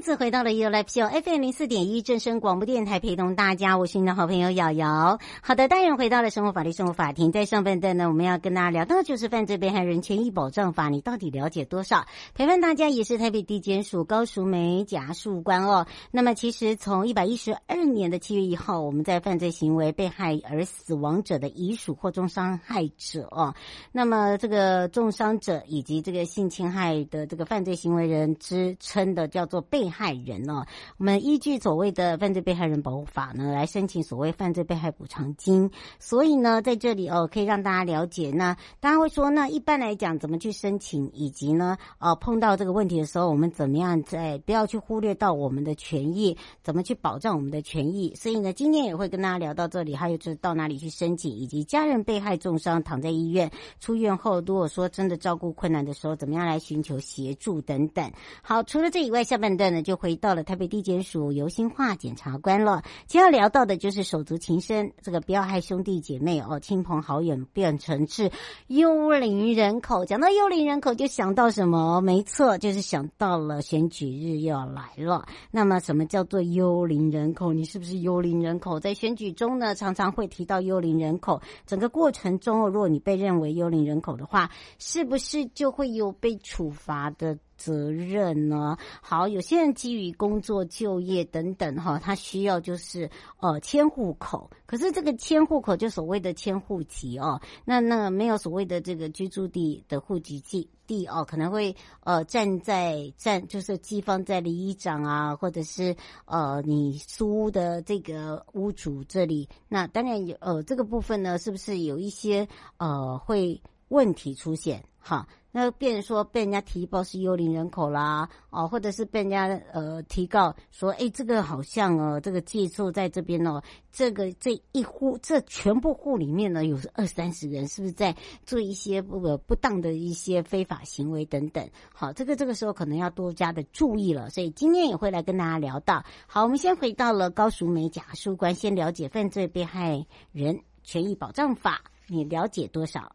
次回到了 You Live Show FM 零四点一正声广播电台，陪同大家，我是你的好朋友瑶瑶。好的，当然回到了生活法律生活法庭，在上半段呢，我们要跟大家聊到就是犯罪被害人权益保障法，你到底了解多少？陪伴大家也是台北地检署高淑梅检事官哦。那么其实从一百一十二年的七月一号，我们在犯罪行为被害而死亡者的遗属或重伤害者哦，那么这个重伤者以及这个性侵害的这个犯罪行为人之称的叫做被。害人哦，我们依据所谓的犯罪被害人保护法呢，来申请所谓犯罪被害补偿金。所以呢，在这里哦，可以让大家了解。那大家会说，那一般来讲，怎么去申请？以及呢，呃，碰到这个问题的时候，我们怎么样在不要去忽略到我们的权益？怎么去保障我们的权益？所以呢，今天也会跟大家聊到这里，还有就是到哪里去申请，以及家人被害重伤躺在医院出院后，如果说真的照顾困难的时候，怎么样来寻求协助等等。好，除了这以外，下半段呢？就回到了台北地检署游欣樺检察官了。今天要聊到的就是手足情深，这个不要害兄弟姐妹哦，亲朋好友变成是幽灵人口。讲到幽灵人口，就想到什么？没错，就是想到了选举日要来了。那么，什么叫做幽灵人口？你是不是幽灵人口？在选举中呢，常常会提到幽灵人口。整个过程中，如果你被认为幽灵人口的话，是不是就会有被处罚的责任呢？好，有些人基于工作、就业等等，哈，他需要就是呃迁户口。可是这个迁户口就所谓的迁户籍哦，那那没有所谓的这个居住地的户籍地地哦，可能会呃站在站就是寄放在里长啊，或者是呃你租的这个屋主这里。那当然有呃这个部分呢，是不是有一些呃会问题出现？哈。那变说被人家提报是幽灵人口啦，哦，或者是被人家呃提告说，哎，这个好像哦，这个寄宿在这边哦，这个这一户这全部户里面呢有二三十人，是不是在做一些不不当的一些非法行为等等？好，这个这个时候可能要多加的注意了。所以今天也会来跟大家聊到。好，我们先回到了高淑梅检事官，先了解犯罪被害人权益保障法，你了解多少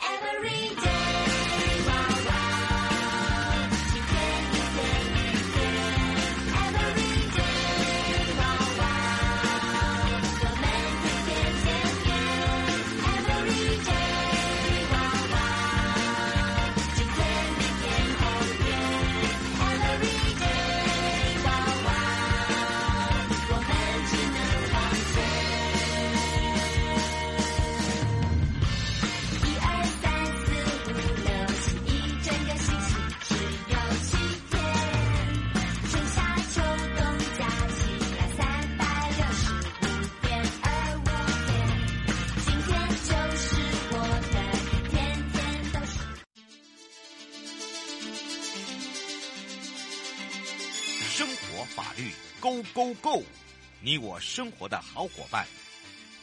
？Every day. 生活法律，Go Go Go！你我生活的好伙伴，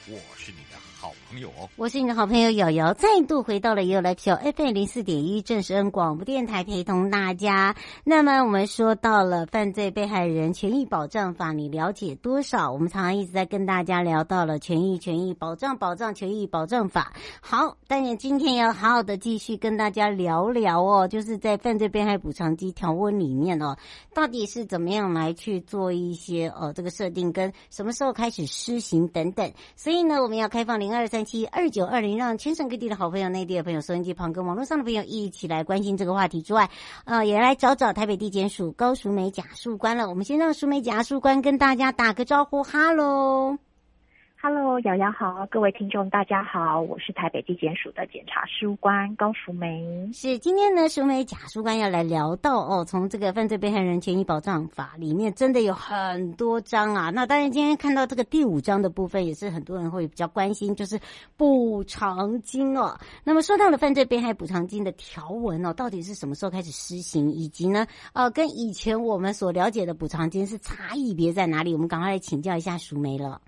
我是你的好朋友哦，我是你的好朋友瑶瑶，再度回到了又来飘 FM 零四点一正声广播电台，陪同大家。那么我们说到了犯罪被害人权益保障法，你了解多少？我们常常一直在跟大家聊到了权益、权益保障、保障、权益保障法。好，但也今天要好好的继续跟大家聊聊哦，就是在犯罪被害补偿金条文里面哦，到底是怎么样来去做一些呃这个设定，跟什么时候开始施行等等。所以以呢，我们要开放零二三七二九二零，让全省各地的好朋友、内地的朋友、收音机旁跟网络上的朋友一起来关心这个话题之外，呃，也来找找台北地检署高淑梅检事官了。我们先让淑梅检事官跟大家打个招呼，哈喽，Hello，瑶瑶好，各位听众大家好，我是台北地检署的检察事务官高淑梅。是今天呢，淑梅检察官要来聊到哦，从这个犯罪被害人权益保障法里面，真的有很多章啊。那当然，今天看到这个第五章的部分，也是很多人会比较关心，就是补偿金哦。那么说到了犯罪被害补偿金的条文哦，到底是什么时候开始施行，以及呢，呃，跟以前我们所了解的补偿金是差异别在哪里？我们赶快来请教一下淑梅了。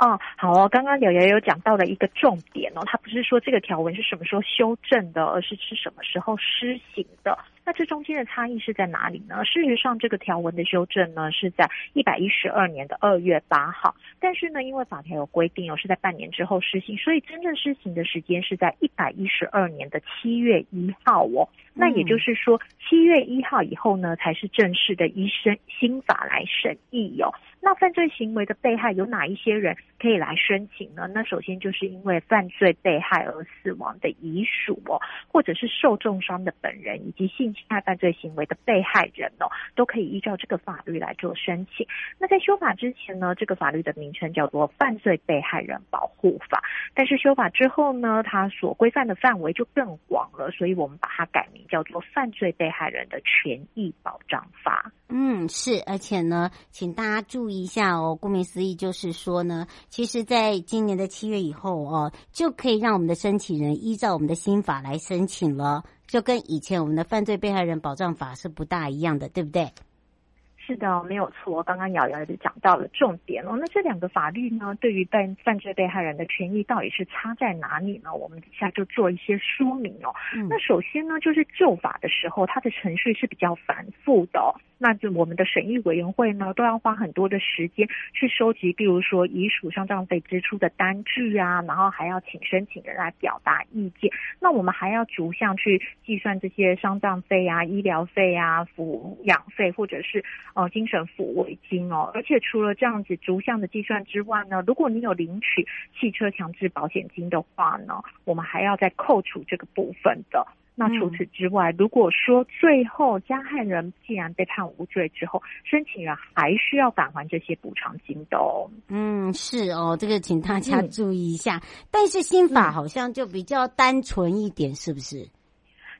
哦，好哦，刚刚瑶瑶有讲到了一个重点哦，他不是说这个条文是什么时候修正的，而是是什么时候施行的。那这中间的差异是在哪里呢？事实上，这个条文的修正呢是在一百一十二年的二月八号，但是呢，因为法条有规定哦，是在半年之后施行，所以真正施行的时间是在一百一十二年的七月一号哦。那也就是说，七月一号以后呢，才是正式的医生新法来审议哦。那犯罪行为的被害有哪一些人可以来申请呢？那首先就是因为犯罪被害而死亡的遗属哦，或者是受重伤的本人以及性侵害犯罪行为的被害人哦，都可以依照这个法律来做申请。那在修法之前呢，这个法律的名称叫做《犯罪被害人保护法》，但是修法之后呢，它所规范的范围就更广了，所以我们把它改名叫做《犯罪被害人的权益保障法》。嗯，是，而且呢，请大家注意一下哦。顾名思义，就是说呢，其实在今年的七月以后哦，就可以让我们的申请人依照我们的新法来申请了，就跟以前我们的犯罪被害人保障法是不大一样的，对不对？是的，没有错。刚刚瑶瑶就讲到了重点哦。那这两个法律呢，对于犯犯罪被害人的权益到底是差在哪里呢？我们底下就做一些说明哦。嗯、那首先呢，就是旧法的时候，它的程序是比较繁复的哦。那就我们的审议委员会呢，都要花很多的时间去收集，比如说遗属丧葬费支出的单据啊，然后还要请申请人来表达意见。那我们还要逐项去计算这些丧葬费啊、医疗费啊、抚养费，或者是呃精神抚慰金哦。而且除了这样子逐项的计算之外呢，如果你有领取汽车强制保险金的话呢，我们还要再扣除这个部分的。那除此之外，如果说最后加害人既然被判无罪之后，申请人还需要返还这些补偿金的哦。嗯，是哦，这个请大家注意一下。嗯、但是新法好像就比较单纯一点，是不是？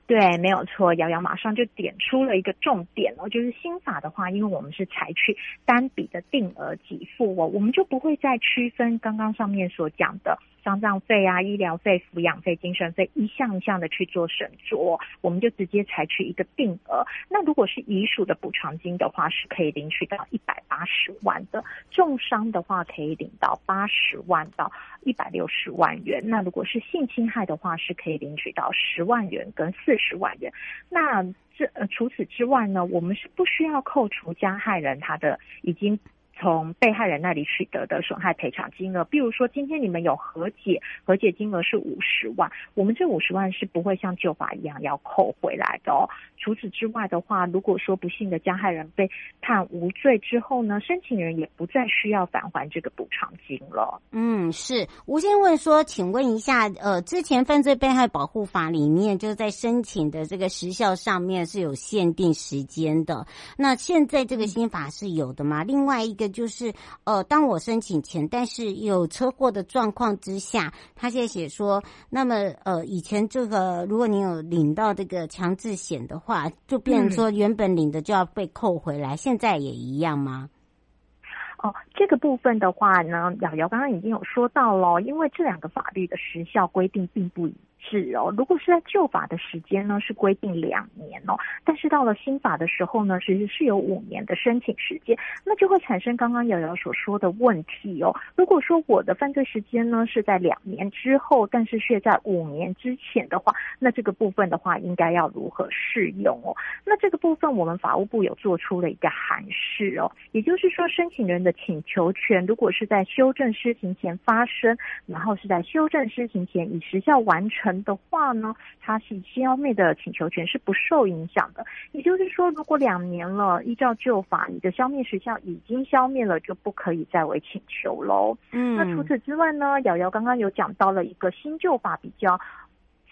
对，没有错。瑶瑶马上就点出了一个重点哦，就是新法的话，因为我们是采取单笔的定额给付哦，我们就不会再区分刚刚上面所讲的。丧葬费啊、医疗费、抚养费、精神费，一项一项的去做审酌，我们就直接采取一个定额。那如果是遗属的补偿金的话，是可以领取到一百八十万的；重伤的话，可以领到八十万到一百六十万元。那如果是性侵害的话，是可以领取到十万元跟四十万元。那这呃，除此之外呢，我们是不需要扣除加害人他的已经。从被害人那里取得的损害赔偿金额，比如说今天你们有和解，和解金额是五十万，我们这五十万是不会像旧法一样要扣回来的哦。除此之外的话，如果说不幸的加害人被判无罪之后呢，申请人也不再需要返还这个补偿金了。嗯，是。吴先问说，请问一下，呃，之前犯罪被害保护法里面就是在申请的这个时效上面是有限定时间的，那现在这个新法是有的吗？另外一个。就是呃，当我申请前，但是有车祸的状况之下，他现在写说，那么呃，以前这个如果你有领到这个强制险的话，就变成说原本领的就要被扣回来，嗯、现在也一样吗？哦，这个部分的话呢，瑶瑶刚刚已经有说到了，因为这两个法律的时效规定并不一。是哦，如果是在旧法的时间呢，是规定两年哦，但是到了新法的时候呢，其实是有五年的申请时间，那就会产生刚刚瑶瑶所说的问题哦。如果说我的犯罪时间呢是在两年之后，但是却在五年之前的话，那这个部分的话应该要如何适用哦？那这个部分我们法务部有做出了一个函释哦，也就是说，申请人的请求权如果是在修正施行前发生，然后是在修正施行前以时效完成。的话呢，它是消灭的请求权是不受影响的。也就是说，如果两年了，依照旧法，你的消灭时效已经消灭了，就不可以再为请求喽。嗯，那除此之外呢，瑶瑶刚刚有讲到了一个新旧法比较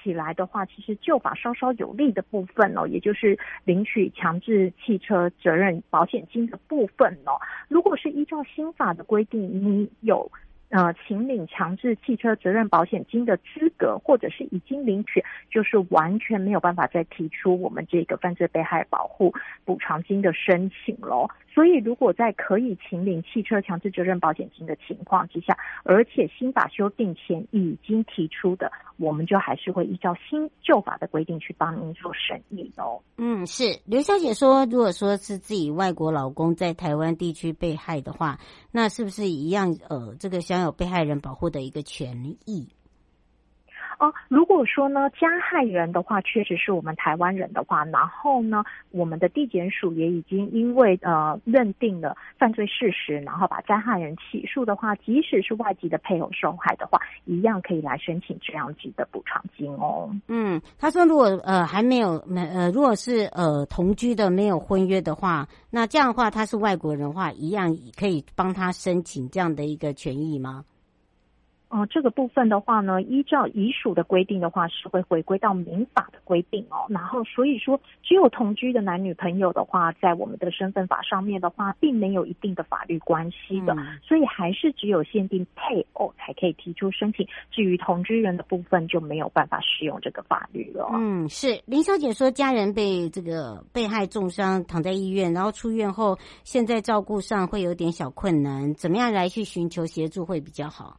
起来的话，其实旧法稍稍有利的部分哦，也就是领取强制汽车责任保险金的部分哦。如果是依照新法的规定，你有。呃，请领强制汽车责任保险金的资格，或者是已经领取，就是完全没有办法再提出我们这个犯罪被害保护补偿金的申请喽。所以，如果在可以请领汽车强制责任保险金的情况之下，而且新法修订前已经提出的，我们就还是会依照新旧法的规定去帮您做审议哦。嗯，是刘小姐说，如果说是自己外国老公在台湾地区被害的话，那是不是一样？呃，这个享有被害人保护的一个权益？哦，如果说呢，加害人的话确实是我们台湾人的话，然后呢，我们的地检署也已经因为呃认定了犯罪事实，然后把加害人起诉的话，即使是外籍的配偶受害的话，一样可以来申请这样子的补偿金哦。嗯，他说如果呃还没有没呃如果是呃同居的没有婚约的话，那这样的话他是外国人的话，一样可以帮他申请这样的一个权益吗？哦、呃，这个部分的话呢，依照遗属的规定的话，是会回归到民法的规定哦。然后，所以说，只有同居的男女朋友的话，在我们的身份法上面的话，并没有一定的法律关系的，嗯、所以还是只有限定配偶才可以提出申请。至于同居人的部分，就没有办法适用这个法律了。嗯，是林小姐说，家人被这个被害重伤，躺在医院，然后出院后，现在照顾上会有点小困难，怎么样来去寻求协助会比较好？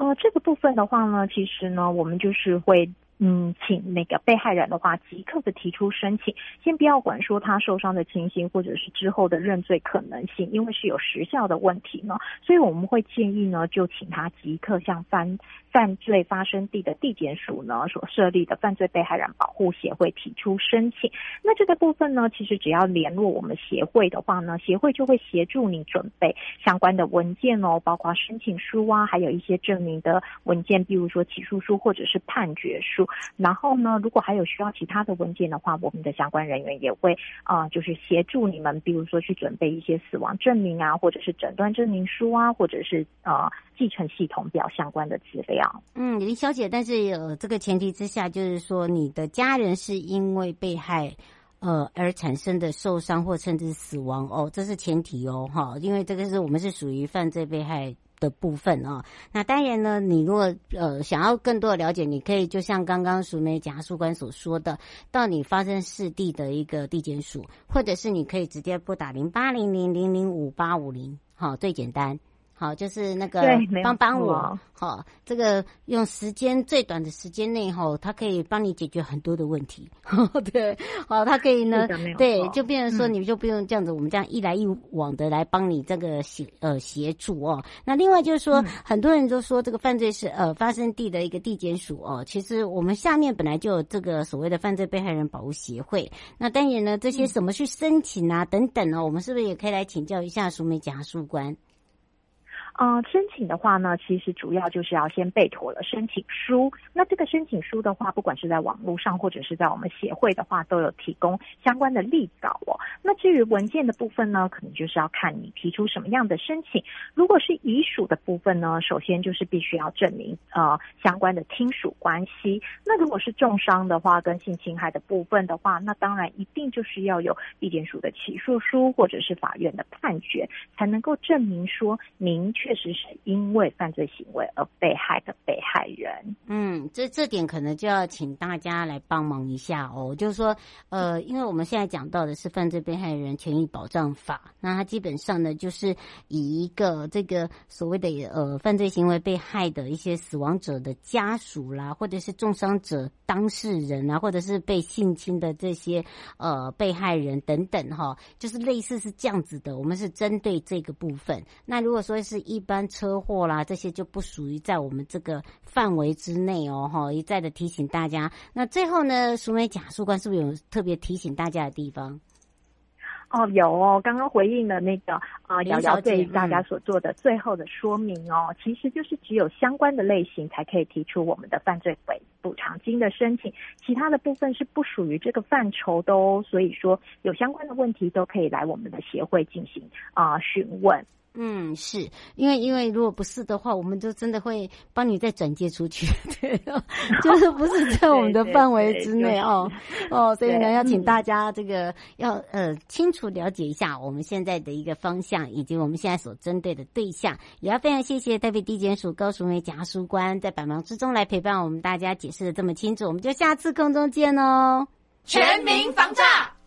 呃，这个部分的话呢，其实呢，我们就是会。嗯，请那个被害人的话，即刻的提出申请，先不要管说他受伤的情形，或者是之后的认罪可能性，因为是有时效的问题呢，所以我们会建议呢，就请他即刻向犯犯罪发生地的地检署呢所设立的犯罪被害人保护协会提出申请。那这个部分呢，其实只要联络我们协会的话呢，协会就会协助你准备相关的文件哦，包括申请书啊，还有一些证明的文件，比如说起诉书或者是判决书。然后呢，如果还有需要其他的文件的话，我们的相关人员也会啊、就是协助你们，比如说去准备一些死亡证明啊，或者是诊断证明书啊，或者是呃继承系统表相关的资料。嗯，林小姐，但是呃，这个前提之下，就是说你的家人是因为被害呃而产生的受伤或甚至死亡哦，这是前提哦，哈，因为这个是我们是属于犯罪被害。的部分啊、哦，那当然呢，你如果呃想要更多的了解，你可以就像刚刚淑美检察事官所说的，到你发生事地的一个地检署，或者是你可以直接拨打零八零零零零五八五零，好，最简单。好，就是那个帮帮我，好，这个用时间最短的时间内，哈，他可以帮你解决很多的问题，对，好，它可以呢，对，就变成说你就不用这样子，嗯、我们这样一来一往的来帮你这个协呃协助哦。那另外就是说，嗯、很多人都说这个犯罪是呃发生地的一个地检署哦，其实我们下面本来就有这个所谓的犯罪被害人保护协会，那当然呢，这些什么去申请啊等等哦，我们是不是也可以来请教一下淑美检察事官？呃，申请的话呢，其实主要就是要先备妥了申请书。那这个申请书的话，不管是在网络上或者是在我们协会的话，都有提供相关的例稿哦。那至于文件的部分呢，可能就是要看你提出什么样的申请。如果是遗属的部分呢，首先就是必须要证明呃相关的亲属关系。那如果是重伤的话，跟性侵害的部分的话，那当然一定就是要有地检署的起诉书或者是法院的判决，才能够证明说您。确实是因为犯罪行为而被害的被害人。嗯，这这点可能就要请大家来帮忙一下哦。就是说，呃，因为我们现在讲到的是犯罪被害人权益保障法，那它基本上呢，就是以一个这个所谓的呃犯罪行为被害的一些死亡者的家属啦，或者是重伤者当事人啊，或者是被性侵的这些呃被害人等等哈，就是类似是这样子的。我们是针对这个部分。那如果说是一般车祸啦，这些就不属于在我们这个范围之内哦，哈！一再的提醒大家。那最后呢，淑美检察事官是不是有特别提醒大家的地方？哦，有哦，刚刚回应了那个啊，瑶瑶对大家所做的最后的说明哦，嗯、其实就是只有相关的类型才可以提出我们的犯罪赔补偿金的申请，其他的部分是不属于这个范畴的哦。所以说，有相关的问题都可以来我们的协会进行啊询问。嗯，是因为因为如果不是的话，我们就真的会帮你再转接出去，对，就是不是在我们的范围之内哦 哦，所以呢，要请大家这个要呃清楚了解一下我们现在的一个方向。以及我们现在所针对的对象。也要非常谢谢台北地检署高淑梅检察书官在百忙之中来陪伴我们大家，解释的这么清楚。我们就下次空中见哦！全民防诈，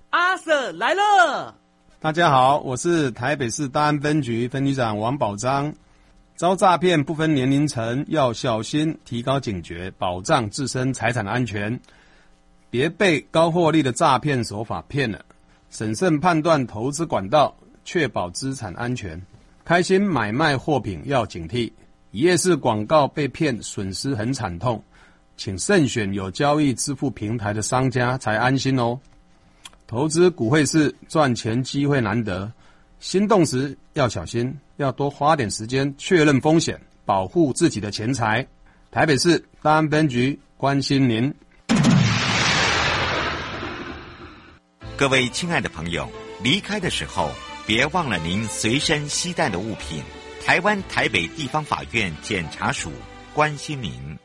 阿 Sir 来了。大家好，我是台北市大安分局分局长王宝章。遭诈骗不分年龄层，要小心，提高警觉，保障自身财产安全，别被高获利的诈骗手法骗了。审慎判断投资管道，确保资产安全。开心买卖货品要警惕，一夜式广告被骗，损失很惨痛，请慎选有交易支付平台的商家才安心哦。投资股汇市赚钱机会难得，心动时要小心，要多花点时间确认风险，保护自己的钱财。台北市大安分局关心您。各位亲爱的朋友，离开的时候别忘了您随身携带的物品。台湾台北地方法院检察署关心您。